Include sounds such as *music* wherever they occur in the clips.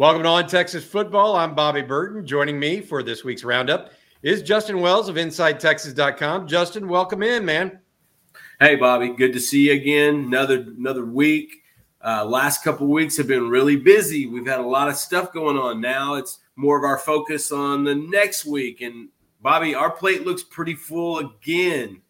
Welcome to On Texas Football. I'm Bobby Burton. Joining me for this week's roundup is Justin Wells of InsideTexas.com. Justin, welcome in, man. Hey, Bobby. Good to see you again. Another another week. Uh, last couple weeks have been really busy. We've had a lot of stuff going on. Now it's more of our focus on the next week. And Bobby, our plate looks pretty full again.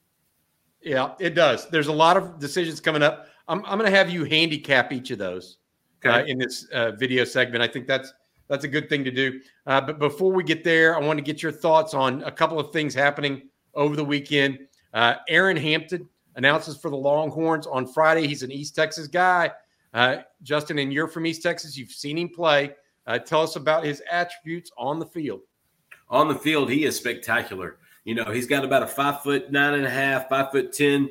Yeah, it does. There's a lot of decisions coming up. I'm, I'm going to have you handicap each of those okay. uh, in this uh, video segment. I think that's that's a good thing to do. Uh, but before we get there, I want to get your thoughts on a couple of things happening over the weekend. Uh, Aeryn Hampton announces for the Longhorns on Friday. He's an East Texas guy. Uh, Justin, and you're from East Texas. You've seen him play. Uh, tell us about his attributes on the field. On the field, he is spectacular. You know, he's got about a five foot nine and a half, five foot ten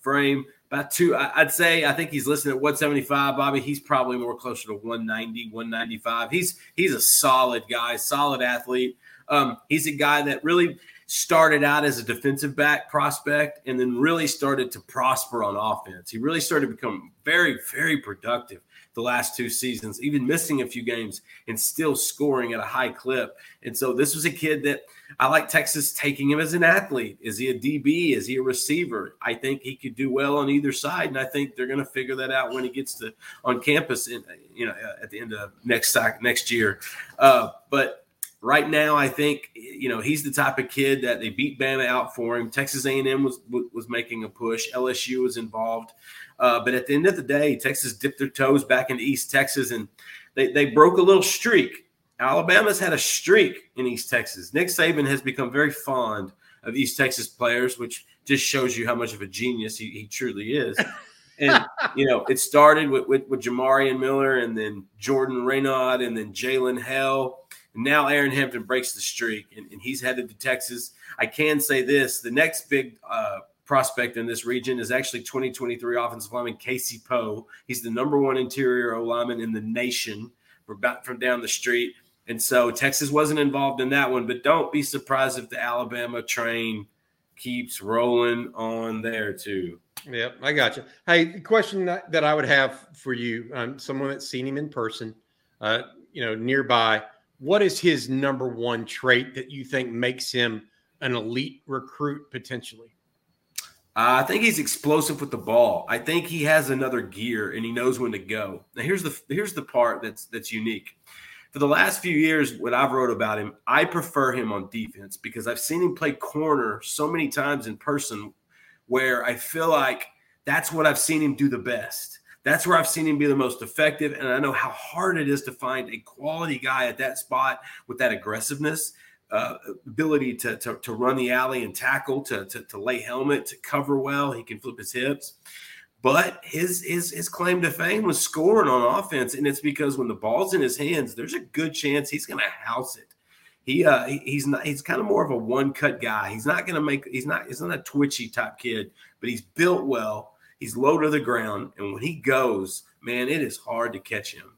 frame about two. I'd say I think he's listed at 175. Bobby, he's probably more closer to 190, 195. He's he's a solid guy, solid athlete. Um, he's a guy that really started out as a defensive back prospect and then really started to prosper on offense. He really started to become very, very productive the last two seasons, even missing a few games and still scoring at a high clip. And so this was a kid that I like Texas taking him as an athlete. Is he a DB? Is he a receiver? I think he could do well on either side, and I think they're going to figure that out when he gets to on campus. In, you know, at the end of next next year. Uh, but right now, I think you know he's the type of kid that they beat Bama out for him. Texas A&M was was making a push. LSU was involved. Uh, but at the end of the day, Texas dipped their toes back into East Texas and they, they broke a little streak. Alabama's had a streak in East Texas. Nick Saban has become very fond of East Texas players, which just shows you how much of a genius he, he truly is. *laughs* And you know, it started with, with, with and Miller and then Jordan Renaud and then Jalen Hale. And now Aeryn Hampton breaks the streak and, and, he's headed to Texas. I can say this the next big uh, prospect in this region is actually 2023 offensive lineman Casey Poe. He's the number one interior O lineman in the nation from, from down the street. And so Texas wasn't involved in that one, but don't be surprised if the Alabama train keeps rolling on there too. Yep, I got you. Hey, the question that, that I would have for you, um, someone that's seen him in person, uh, you know, nearby, what is his number one trait that you think makes him an elite recruit potentially? Uh, I think he's explosive with the ball. I think he has another gear and he knows when to go. Now here's the here's the part that's that's unique. For the last few years, what I've wrote about him, I prefer him on defense because I've seen him play corner so many times in person where I feel like that's what I've seen him do the best. That's where I've seen him be the most effective. And I know how hard it is to find a quality guy at that spot with that aggressiveness uh, ability to, to, to run the alley and tackle, to, to, to lay helmet, to cover well. He can flip his hips. But his his his claim to fame was scoring on offense, and it's because when the ball's in his hands, there's a good chance he's going to house it. He uh he, he's not he's kind of more of a one cut guy. He's not going to make he's not he's not a twitchy type kid, but he's built well. He's low to the ground, and when he goes, man, it is hard to catch him.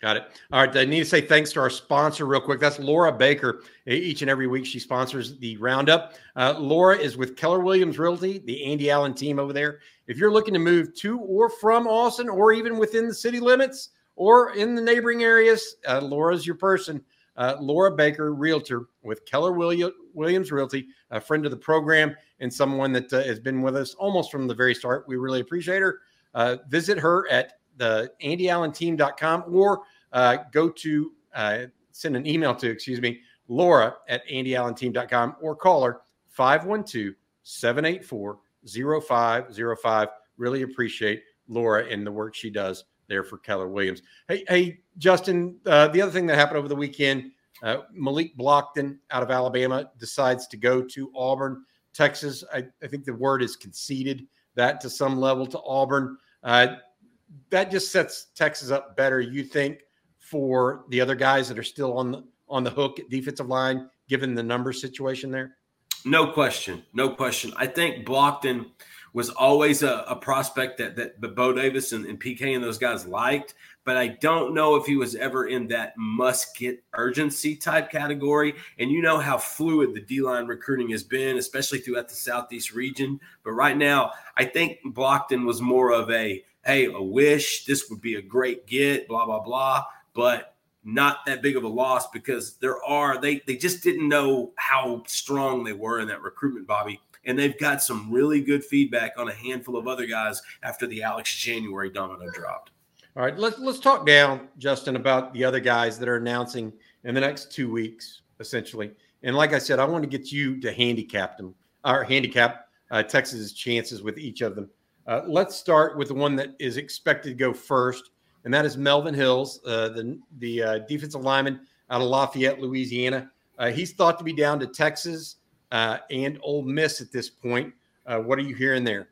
Got it. All right. I need to say thanks to our sponsor real quick. That's Laura Baker. Each and every week, she sponsors the roundup. Uh, Laura is with Keller Williams Realty, the Andy Allen team over there. If you're looking to move to or from Austin, or even within the city limits or in the neighboring areas, uh, Laura's your person. Uh, Laura Baker, realtor with Keller Williams Realty, a friend of the program and someone that uh, has been with us almost from the very start. We really appreciate her. Uh, visit her at the andyallenteam.com or uh, go to uh, send an email to, excuse me, Laura at andyallenteam.com or call her 512 784 0505. Really appreciate Laura and the work she does there for Keller Williams. Hey, hey, Justin, uh, the other thing that happened over the weekend, uh, Malik Blocton out of Alabama decides to go to Auburn, Texas. I, I, think the word is conceded that to some level to Auburn. Uh, that just sets Texas up better, you think, for the other guys that are still on the on the hook at defensive line, given the number situation there? No question, no question. I think Blockton was always a, a prospect that that Bo Davis and, and, PK and those guys liked, but I don't know if he was ever in that must get urgency type category. And you know how fluid the D line recruiting has been, especially throughout the Southeast region. But right now, I think Blocton was more of a hey, a wish. This would be a great get, blah, blah, blah. But not that big of a loss because there are they they just didn't know how strong they were in that recruitment, Bobby. And they've got some really good feedback on a handful of other guys after the Alex January domino dropped. All right, let's let's talk down, Justin, about the other guys that are announcing in the next two weeks, essentially. And like I said, I want to get you to handicap them or handicap uh, Texas's chances with each of them. Uh, let's start with the one that is expected to go first, and that is Melvin Hills, uh, the the uh, defensive lineman out of Lafayette, Louisiana. Uh, he's thought to be down to Texas uh, and Ole Miss at this point. what are you hearing there?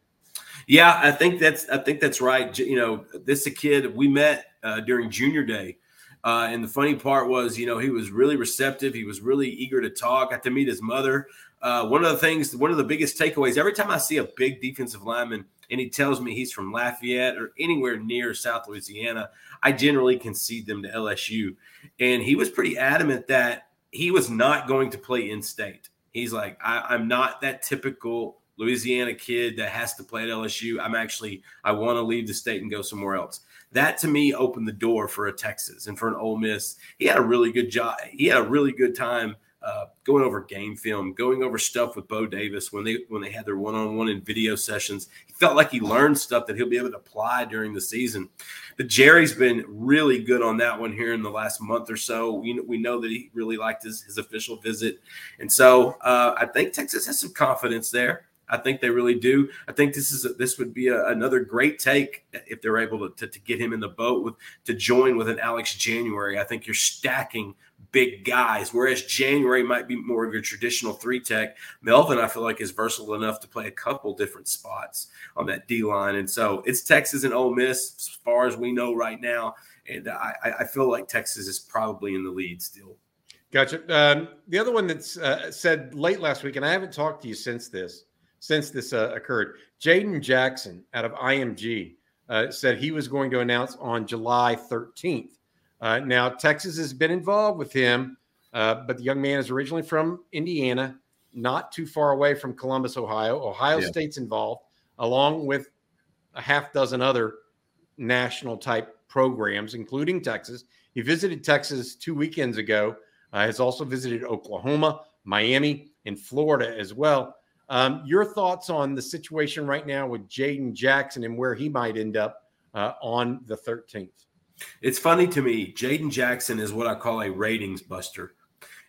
Yeah, I think that's I think that's right. You know, this is a kid we met during junior day. Uh, and the funny part was, you know, he was really receptive. He was really eager to talk. Got to meet his mother. Uh, one of the things, one of the biggest takeaways, every time I see a big defensive lineman and he tells me he's from Lafayette or anywhere near South Louisiana, I generally concede them to LSU. And he was pretty adamant that he was not going to play in state. He's like, I, I'm not that typical Louisiana kid that has to play at LSU. I'm actually, I want to leave the state and go somewhere else that to me opened the door for a Texas and for an Ole Miss. He had a really good job. He had a really good time uh, going over game film, going over stuff with Bo Davis when they when they had their one on one and video sessions. He felt like he learned stuff that he'll be able to apply during the season. But Jerry's been really good on that one here in the last month or so. We, we know that he really liked his, his official visit, and so uh, I think Texas has some confidence there. I think they really do. I think this is a, this would be a, another great take if they're able to, to, to, get him in the boat with to join with an Alex January. I think you're stacking big guys, whereas January might be more of your traditional three tech. Melvin, I feel like, is versatile enough to play a couple different spots on that D line, and so it's Texas and Ole Miss as far as we know right now. And I, I feel like Texas is probably in the lead still. Gotcha. Um, the other one that's uh, said late last week, and I haven't talked to you since this since this uh, occurred. Jaden Jackson out of IMG uh, said he was going to announce on July 13th. Uh, now, Texas has been involved with him, uh, but the young man is originally from Indiana, not too far away from Columbus, Ohio. Ohio yeah. State's involved, along with a half dozen other national type programs, including Texas. He visited Texas two weekends ago. Uh, has also visited Oklahoma, Miami, and Florida as well. Um, your thoughts on the situation right now with Jaden Jackson and where he might end up uh, on the 13th? It's funny to me. Jaden Jackson is what I call a ratings buster.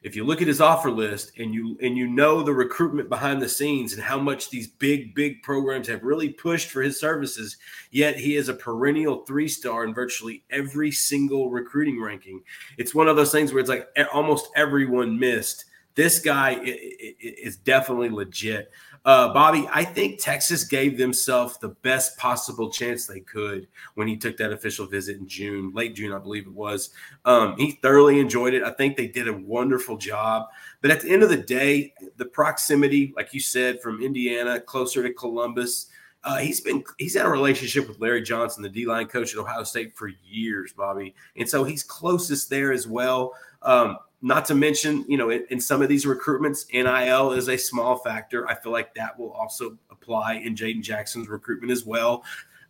If you look at his offer list and you and you know the recruitment behind the scenes and how much these big big programs have really pushed for his services, yet he is a perennial three star in virtually every single recruiting ranking. It's one of those things where it's like almost everyone missed this guy is definitely legit. Uh, Bobby, I think Texas gave themselves the best possible chance they could when he took that official visit in June, late June, I believe it was. Um, he thoroughly enjoyed it. I think they did a wonderful job. But at the end of the day, the proximity, like you said, from Indiana closer to Columbus, uh, he's been he's had a relationship with Larry Johnson, the D line coach at Ohio State, for years, Bobby, and so he's closest there as well. Um, not to mention, you know, in, in, some of these recruitments, NIL is a small factor. I feel like that will also apply in Jaden Jackson's recruitment as well.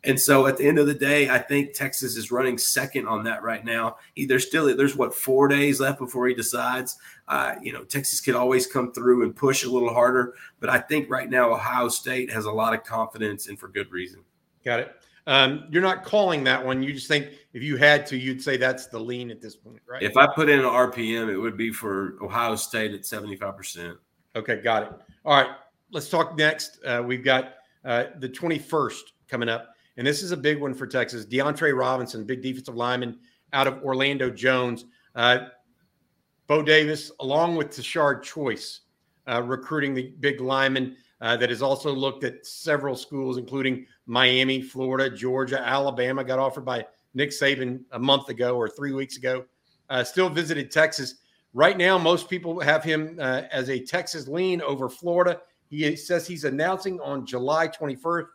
And so at the end of the day, I think Texas is running second on that right now. There's still there's what four days left before he decides. Uh, you know, Texas could always come through and push a little harder, but I think right now Ohio State has a lot of confidence and for good reason. Got it. Um, you're not calling that one. You just think if you had to, you'd say that's the lean at this point, right? If I put in an RPM, it would be for Ohio State at 75%. Okay, got it. All right, let's talk next. Uh, we've got uh, the 21st coming up, and this is a big one for Texas. DeAndre Robinson, big defensive lineman out of Orlando Jones. Uh, Bo Davis, along with Tashard Choice, uh, recruiting the big lineman uh, that has also looked at several schools, including Miami, Florida, Georgia, Alabama. Got offered by Nick Saban a month ago or three weeks ago. Uh, still visited Texas. Right now, most people have him uh, as a Texas lean over Florida. He says he's announcing on July 21st.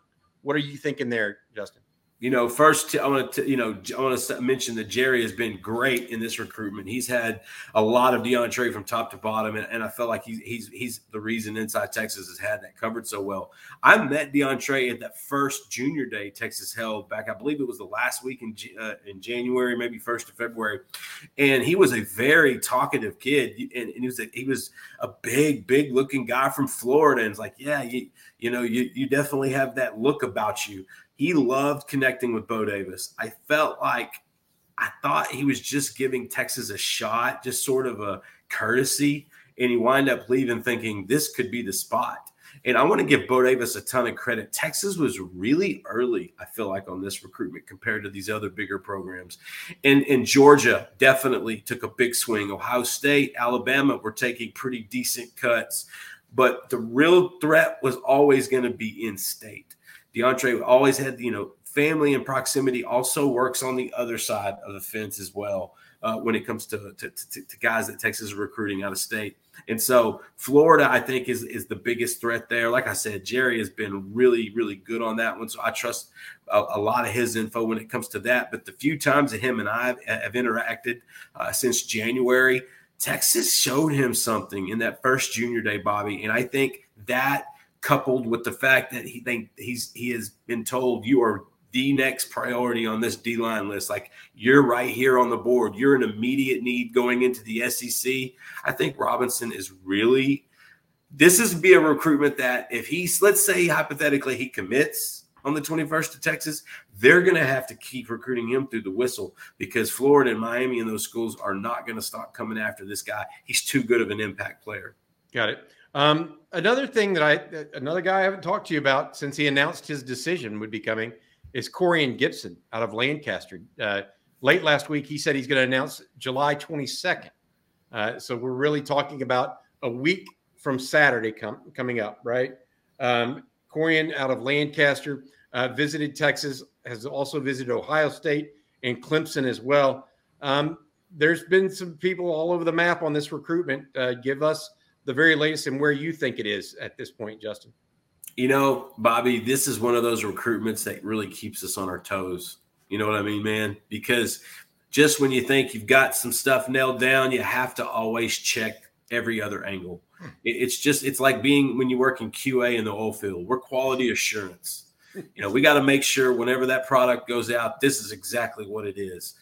What are you thinking there, Justin? You know, first I want to, you know, I want to mention that Jerry has been great in this recruitment. He's had a lot of DeAndre from top to bottom, and, and I felt like he's he's he's the reason Inside Texas has had that covered so well. I met DeAndre at that first Junior Day Texas held back. I believe it was the last week in uh, in January, maybe first of February, and he was a very talkative kid, and, and he was a, he was a big, big looking guy from Florida, and it's like, yeah, you you know, you you definitely have that look about you. He loved connecting with Bo Davis. I felt like I thought he was just giving Texas a shot, just sort of a courtesy. And he wind up leaving thinking this could be the spot. And I want to give Bo Davis a ton of credit. Texas was really early, I feel like, on this recruitment compared to these other bigger programs. And, and Georgia definitely took a big swing. Ohio State, Alabama were taking pretty decent cuts. But the real threat was always going to be in state. DeAndre always had, you know, family and proximity also works on the other side of the fence as well uh, when it comes to, to, to, to, guys that Texas is recruiting out of state. And so Florida, I think, is, is the biggest threat there. Like I said, Jerry has been really, really good on that one. So I trust a, a lot of his info when it comes to that. But the few times that him and I have, have interacted uh, since January, Texas showed him something in that first junior day, Bobby. And I think that coupled with the fact that he they, he's he has been told you are the next priority on this D line list. Like you're right here on the board. You're an immediate need going into the SEC. I think Robinson is really. This is be a recruitment that if he's let's say hypothetically he commits on the 21st to Texas, they're going to have to keep recruiting him through the whistle because Florida and Miami and those schools are not going to stop coming after this guy. He's too good of an impact player. Got it. Um, another thing that I, another guy I haven't talked to you about since he announced his decision would be coming is Corian Gibson out of Lancaster. Uh, late last week, he said he's going to announce July 22nd. Uh, so we're really talking about a week from Saturday com- coming up, right? Um, Corian out of Lancaster uh, visited Texas, has also visited Ohio State and Clemson as well. Um, there's been some people all over the map on this recruitment. Uh, give us the very latest and where you think it is at this point, Justin? You know, Bobby, this is one of those recruitments that really keeps us on our toes. You know what I mean, man? Because just when you think you've got some stuff nailed down, you have to always check every other angle. Hmm. It's just, it's like being when you work in QA in the oil field, we're quality assurance. You know, we got to make sure whenever that product goes out, this is exactly what it is.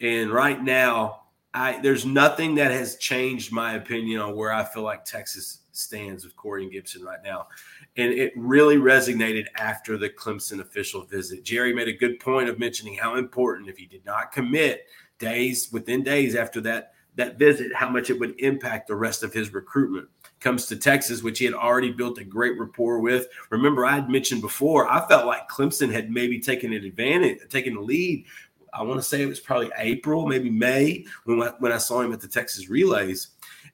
And right now, I there's nothing that has changed my opinion on where I feel like Texas stands with Corian Gibson right now. And it really resonated after the Clemson official visit. Jerry made a good point of mentioning how important if he did not commit days within days after that that visit, how much it would impact the rest of his recruitment. Comes to Texas, which he had already built a great rapport with. Remember, I had mentioned before, I felt like Clemson had maybe taken an advantage, taken the lead I want to say it was probably April, maybe May, when I, when I saw him at the Texas Relays.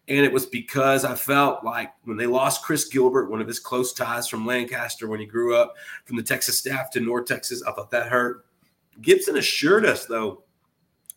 And it was because I felt like when they lost Chris Gilbert, one of his close ties from Lancaster when he grew up from the Texas staff to North Texas, I thought that hurt. Gibson assured us, though,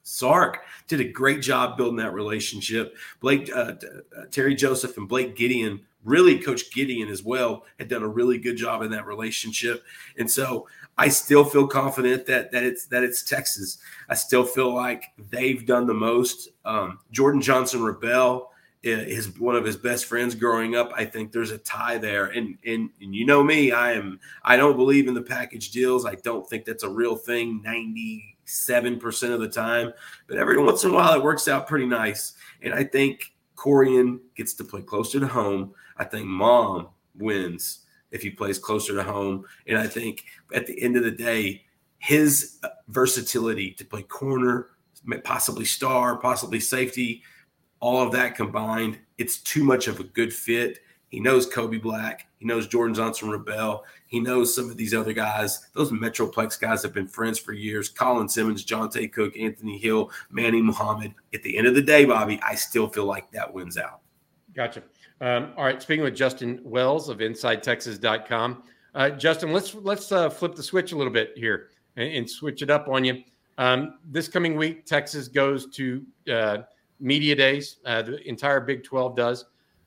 Sark did a great job building that relationship. Blake, uh, uh, Terry Joseph, and Blake Gideon, really Coach Gideon as well, had done a really good job in that relationship. And so I still feel confident that that it's that it's Texas. I still feel like they've done the most. Um, Jordan Johnson Rubell is one of his best friends growing up. I think there's a tie there, and and and you know me, I am I don't believe in the package deals. I don't think that's a real thing. Ninety seven percent of the time, but every once in a while it works out pretty nice. And I think Corian gets to play closer to home. I think Mom wins if he plays closer to home, and I think at the end of the day, his versatility to play corner, possibly star, possibly safety all of that combined, it's too much of a good fit. He knows Kobe Black. He knows Jordan Johnson Rubell. He knows some of these other guys. Those Metroplex guys have been friends for years. Colin Simmons, Johntay Cook, Anthony Hill, Manny Muhammad. At the end of the day, Bobby, I still feel like that wins out. Gotcha. Um, all right. Speaking with Justin Wells of InsideTexas.com, uh, Justin, let's let's uh, flip the switch a little bit here and, and switch it up on you. Um, this coming week, Texas goes to uh, media days. Uh, the entire Big 12 does.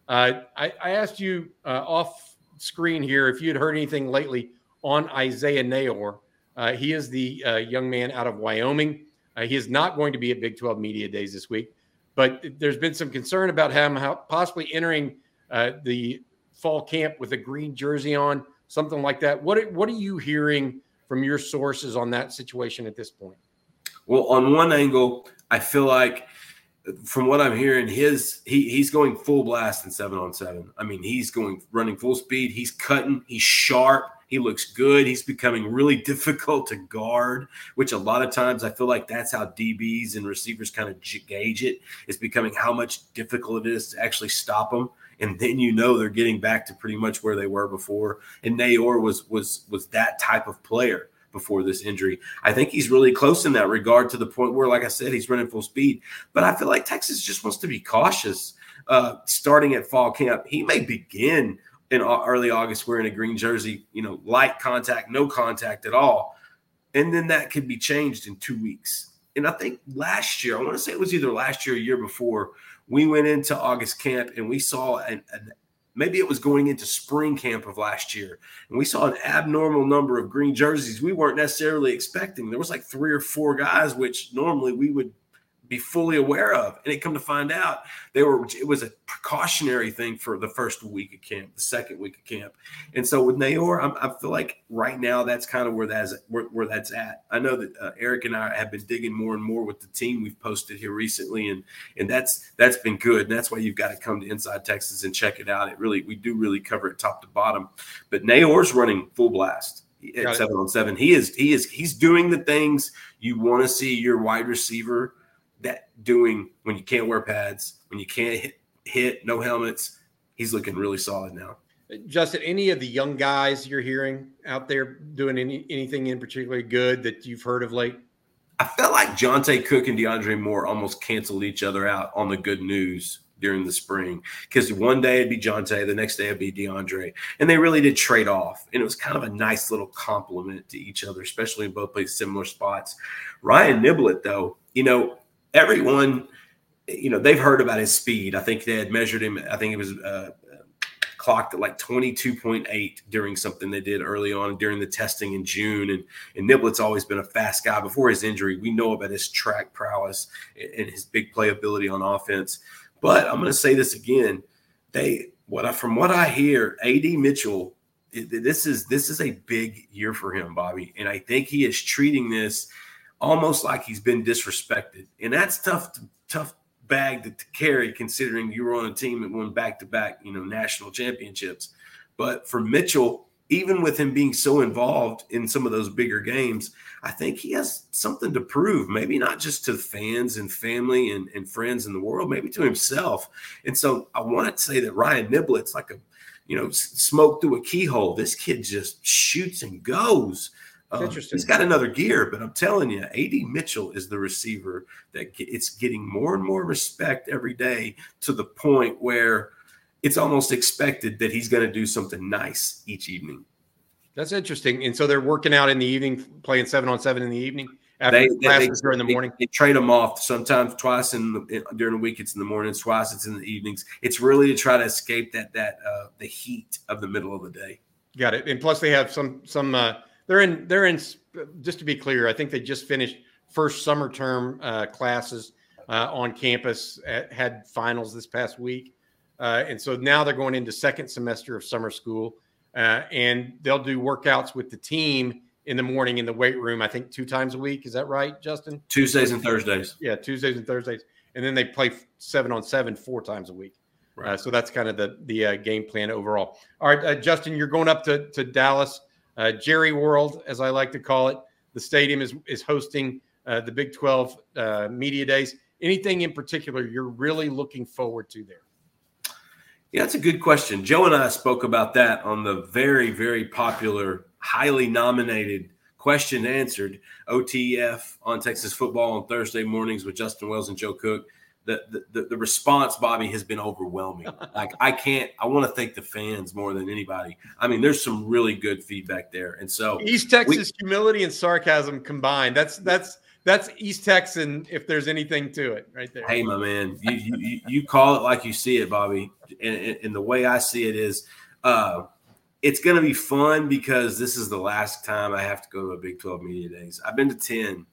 Uh, I, I, asked you uh, off screen here if you had heard anything lately on Isaiah. Uh, he is the young man out of Wyoming. He is not going to be at Big 12 media days this week, but there's been some concern about him possibly entering the fall camp with a green jersey on, something like that. What what are you hearing from your sources on that situation at this point? Well, on one angle, I feel like from what I'm hearing, his he he's going full blast in seven on seven. I mean, he's going running full speed. He's cutting. He's sharp. He looks good. He's becoming really *laughs* difficult to guard, which a lot of times I feel like that's how DBs and receivers kind of gauge it. It's becoming how much difficult it is to actually stop them, and then you know they're getting back to pretty much where they were before. And Neyor was was was that type of player before this injury. I think he's really close in that regard to the point where, like I said, he's running full speed. But I feel like Texas just wants to be cautious uh, starting at fall camp. He may begin in early August wearing a green jersey, you know, light contact, no contact at all. And then that could be changed in two weeks. And I think last year, I want to say it was either last year or year before, we went into August camp and we saw an, an maybe it was going into spring camp of last year and we saw an abnormal number of green jerseys we weren't necessarily expecting there was like three or four guys which normally we would be fully aware of. And it come to find out they were it was a precautionary thing for the first week of camp, the second week of camp. And so with Neyor, I'm, i feel like right now that's kind of where that's where, where that's at. I know that uh, Eric and I have been digging more and more with the team we've posted here recently, and and that's that's been good. And that's why you've got to come to Inside Texas and check it out. It really we do really cover it top to bottom. But Neyor's running full blast at seven on seven. He is he is he's doing the things you want to see your wide receiver that doing when you can't wear pads, when you can't hit, hit no helmets. He's looking really solid now. Justin, any of the young guys you're hearing out there doing any anything in particularly good that you've heard of late? I felt like Johntay Cook and DeAndre Moore almost canceled each other out on the good news during the spring because one day it'd be Johntay, the next day it'd be DeAndre, and they really did trade off, and it was kind of a nice little compliment to each other, especially in both played similar spots. Ryan Niblett, though, you know, everyone, you know, they've heard about his speed. I think they had measured him. I think it was uh, clocked at like 22.8 during something they did early on during the testing in June. And, and Niblett's always been a fast guy. Before his injury, we know about his track prowess and his big playability on offense. But I'm going to say this again. They, what I, from what I hear, AD Mitchell, this is this is a big year for him, Bobby, and I think he is treating this almost like he's been disrespected, and that's tough, to, tough bag to, to carry considering you were on a team that won back to back, you know, national championships. But for Mitchell, even with him being so involved in some of those bigger games, I think he has something to prove, maybe not just to fans and family and, and friends in the world, maybe to himself. And so I want to say that Ryan Niblett's like a, you know, smoke through a keyhole. This kid just shoots and goes. Um, Interesting. He's got another gear, but I'm telling you, AD Mitchell is the receiver that it's getting more and more respect every day to the point where it's almost expected that he's going to do something nice each evening. That's interesting. And so they're working out in the evening, playing seven on seven in the evening. After they, classes they, during the morning, they, they, trade them off. Sometimes twice in the, during the week, it's in the mornings. Twice it's in the evenings. It's really to try to escape that that uh, the heat of the middle of the day. Got it. And plus, they have some some uh, they're in they're in just to be clear i think they just finished first summer term uh, classes uh, on campus at, had finals this past week. Uh, and so now they're going into second semester of summer school. Uh, and they'll do workouts with the team in the morning in the weight room, I think two times a week. Is that right, Justin? Tuesdays and Thursdays. Yeah, Tuesdays and Thursdays. And then they play seven on seven four times a week. Right. Uh, so that's kind of the the uh, game plan overall. All right, uh, Justin, you're going up to to Dallas, uh, Jerry World, as I like to call it. The stadium is is hosting uh, the Big 12 uh, media days. Anything in particular you're really looking forward to there? Yeah, that's a good question. Joe and I spoke about that on the very very popular, highly nominated question answered OTF on Texas football on Thursday mornings with Justin Wells and Joe Cook the, the, the response, Bobby, has been overwhelming. *laughs* like I can't. I want to thank the fans more than anybody. I mean, there's some really good feedback there, and so East Texas we, humility and sarcasm combined. That's that's that's East Texan. If there's anything to it, right there. Hey, my man, you you, you call it like you see it, Bobby. And, and the way I see it is, uh, it's going to be fun because this is the last time I have to go to a Big 12 media days. I've been to ten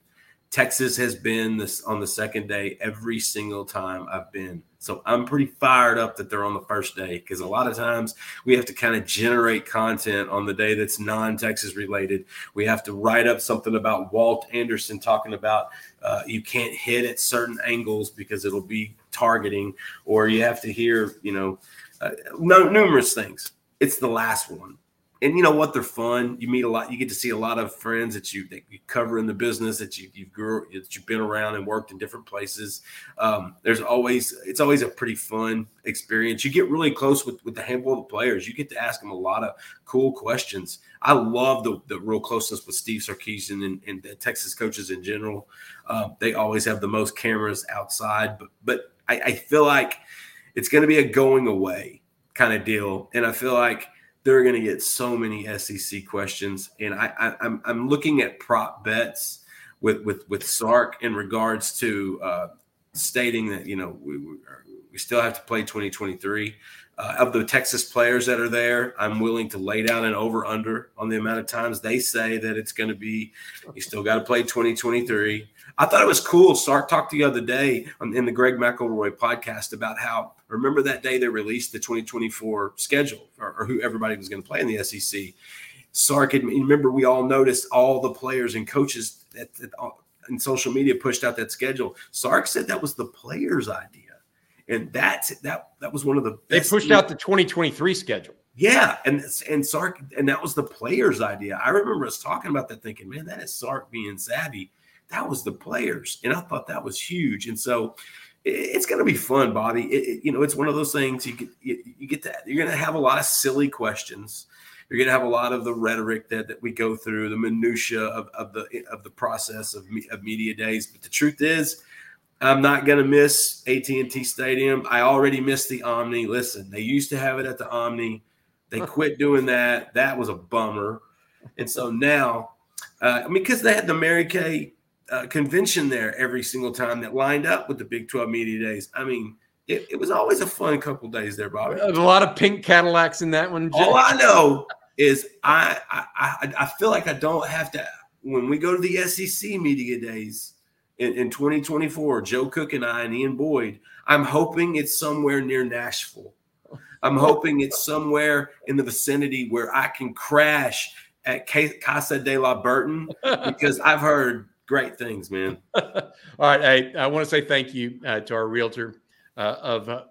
Texas has been this on the second day every single time I've been. So I'm pretty fired up that they're on the first day because a lot of times we have to kind of generate content on the day that's non-Texas related. We have to write up something about Walt Anderson talking about uh, you can't hit at certain angles because it'll be targeting, or you have to hear you know uh, no, numerous things. It's the last one and you know what? They're fun. You meet a lot. You get to see a lot of friends that you that you cover in the business that you you grew that you've been around and worked in different places. Um, there's always it's always a pretty fun experience. You get really close with with the handful of players. You get to ask them a lot of cool questions. I love the the real closeness with Steve Sarkisian and, and the Texas coaches in general. Um, they always have the most cameras outside, but but I, I feel like it's going to be a going away kind of deal, and I feel like they're going to get so many SEC questions, and I, I, am I'm, I'm looking at prop bets with with with Sark in regards to uh, stating that you know we, we still have to play 2023. Uh, of the Texas players that are there, I'm willing to lay down an over under on the amount of times they say that it's going to be. You still got to play 2023. I thought it was cool. Sark talked the other day on, in the Greg McElroy podcast about how remember that day they released the 2024 schedule or, or who everybody was going to play in the SEC. Sark, had, remember we all noticed all the players and coaches that, that uh, in social media pushed out that schedule. Sark said that was the players' idea, and that's that that was one of the they pushed out the 2023 schedule. Yeah, and and Sark and that was the players' idea. I remember us talking about that, thinking, man, that is Sark being savvy that was the players, and I thought that was huge. And so it's going to be fun, Bobby. It, it, you know, it's one of those things you get you, you get that you're going to have a lot of silly questions. You're going to have a lot of the rhetoric that, that we go through, the minutia of, of the of the process of, of media days. But the truth is, I'm not going to miss AT&T Stadium. I already missed the Omni. Listen, they used to have it at the Omni. They quit doing that. That was a bummer. And so now, uh, I mean, because they had the Mary Kay uh, convention there every single time that lined up with the Big 12 media days. I mean, it, it was always a fun couple days there, Bobby. There's a lot of pink Cadillacs in that one. All I know is I, I I I feel like I don't have to when we go to the SEC media days in, in 2024. Joe Cook and I and Ian Boyd. I'm hoping it's somewhere near Nashville. I'm hoping it's somewhere in the vicinity where I can crash at Casa de la Burton *laughs* because I've heard great things, man. *laughs* All right. I, I want to say thank you uh, to our realtor uh, of uh,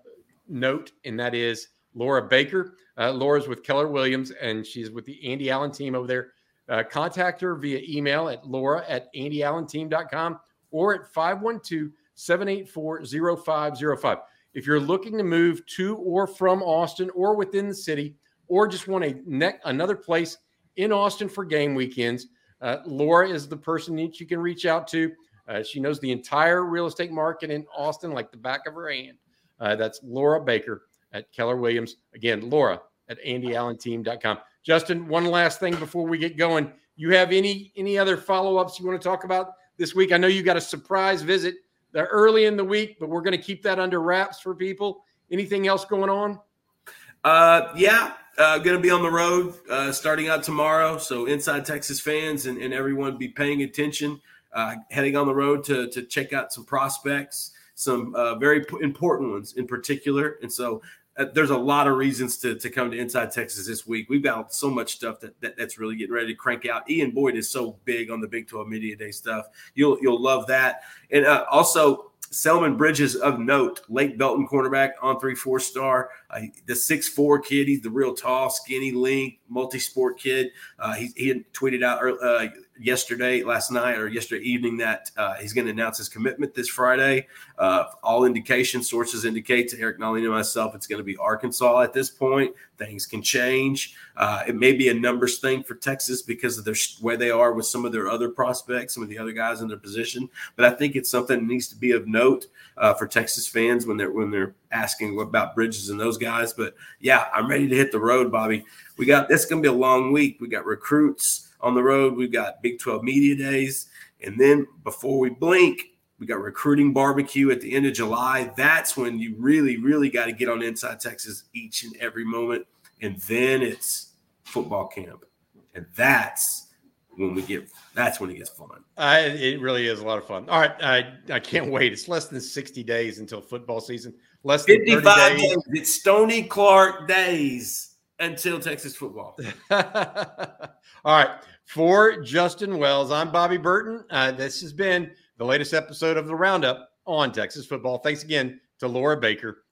note, and that is Laura Baker. Uh, Laura's with Keller Williams, and she's with the Andy Allen team over there. Uh, contact her via email at laura at andyallenteam.com or at 512 784 0505. If you're looking to move to or from Austin or within the city, or just want a ne- another place in Austin for game weekends, uh, Laura is the person that you can reach out to. Uh, she knows the entire real estate market in Austin like the back of her hand. Uh, that's Laura Baker at Keller Williams. Again, Laura at AndyAllenTeam.com. Justin, one last thing before we get going. You have any any other follow ups you want to talk about this week? I know you got a surprise visit early in the week, but we're going to keep that under wraps for people. Anything else going on? Uh, yeah, uh, going to be on the road uh, starting out tomorrow. So, inside Texas fans and, and everyone be paying attention. Uh, heading on the road to, to check out some prospects some uh, very important ones in particular. And so uh, there's a lot of reasons to, to come to Inside Texas this week. We've got so much stuff that, that, that's really getting ready to crank out. Ian Boyd is so big on the Big 12 Media Day stuff. You'll you'll love that. And uh, also Selman Bridges of note, Lake Belton cornerback on three four star. Uh, the six four kid, he's the real tall, skinny, link, multi sport kid. Uh, he, he tweeted out uh, yesterday, last night, or yesterday evening that uh, he's going to announce his commitment this Friday. Uh, all indication sources indicate to Eric Nahlin and myself it's going to be Arkansas at this point. Things can change. Uh, it may be a numbers thing for Texas because of their where they are with some of their other prospects, some of the other guys in their position. But I think it's something that needs to be of note uh, for Texas fans when they're when they're asking about Bridges and those guys. But yeah, I'm ready to hit the road, Bobby. We got this going to be a long week. We got recruits on the road. We've got Big 12 media days. And then before we blink, we got recruiting barbecue at the end of July. That's when you really, really got to get on Inside Texas each and every moment. And then it's football camp. And that's when we get that's when it gets fun. Uh, it really is a lot of fun. All right, I I can't wait. It's less than sixty days until football season. Less than fifty five days. days. It's Stony Clark days until Texas football. *laughs* All right, for Justin Wells, I'm Bobby Burton. Uh, this has been the latest episode of the Roundup on Texas football. Thanks again to Laura Baker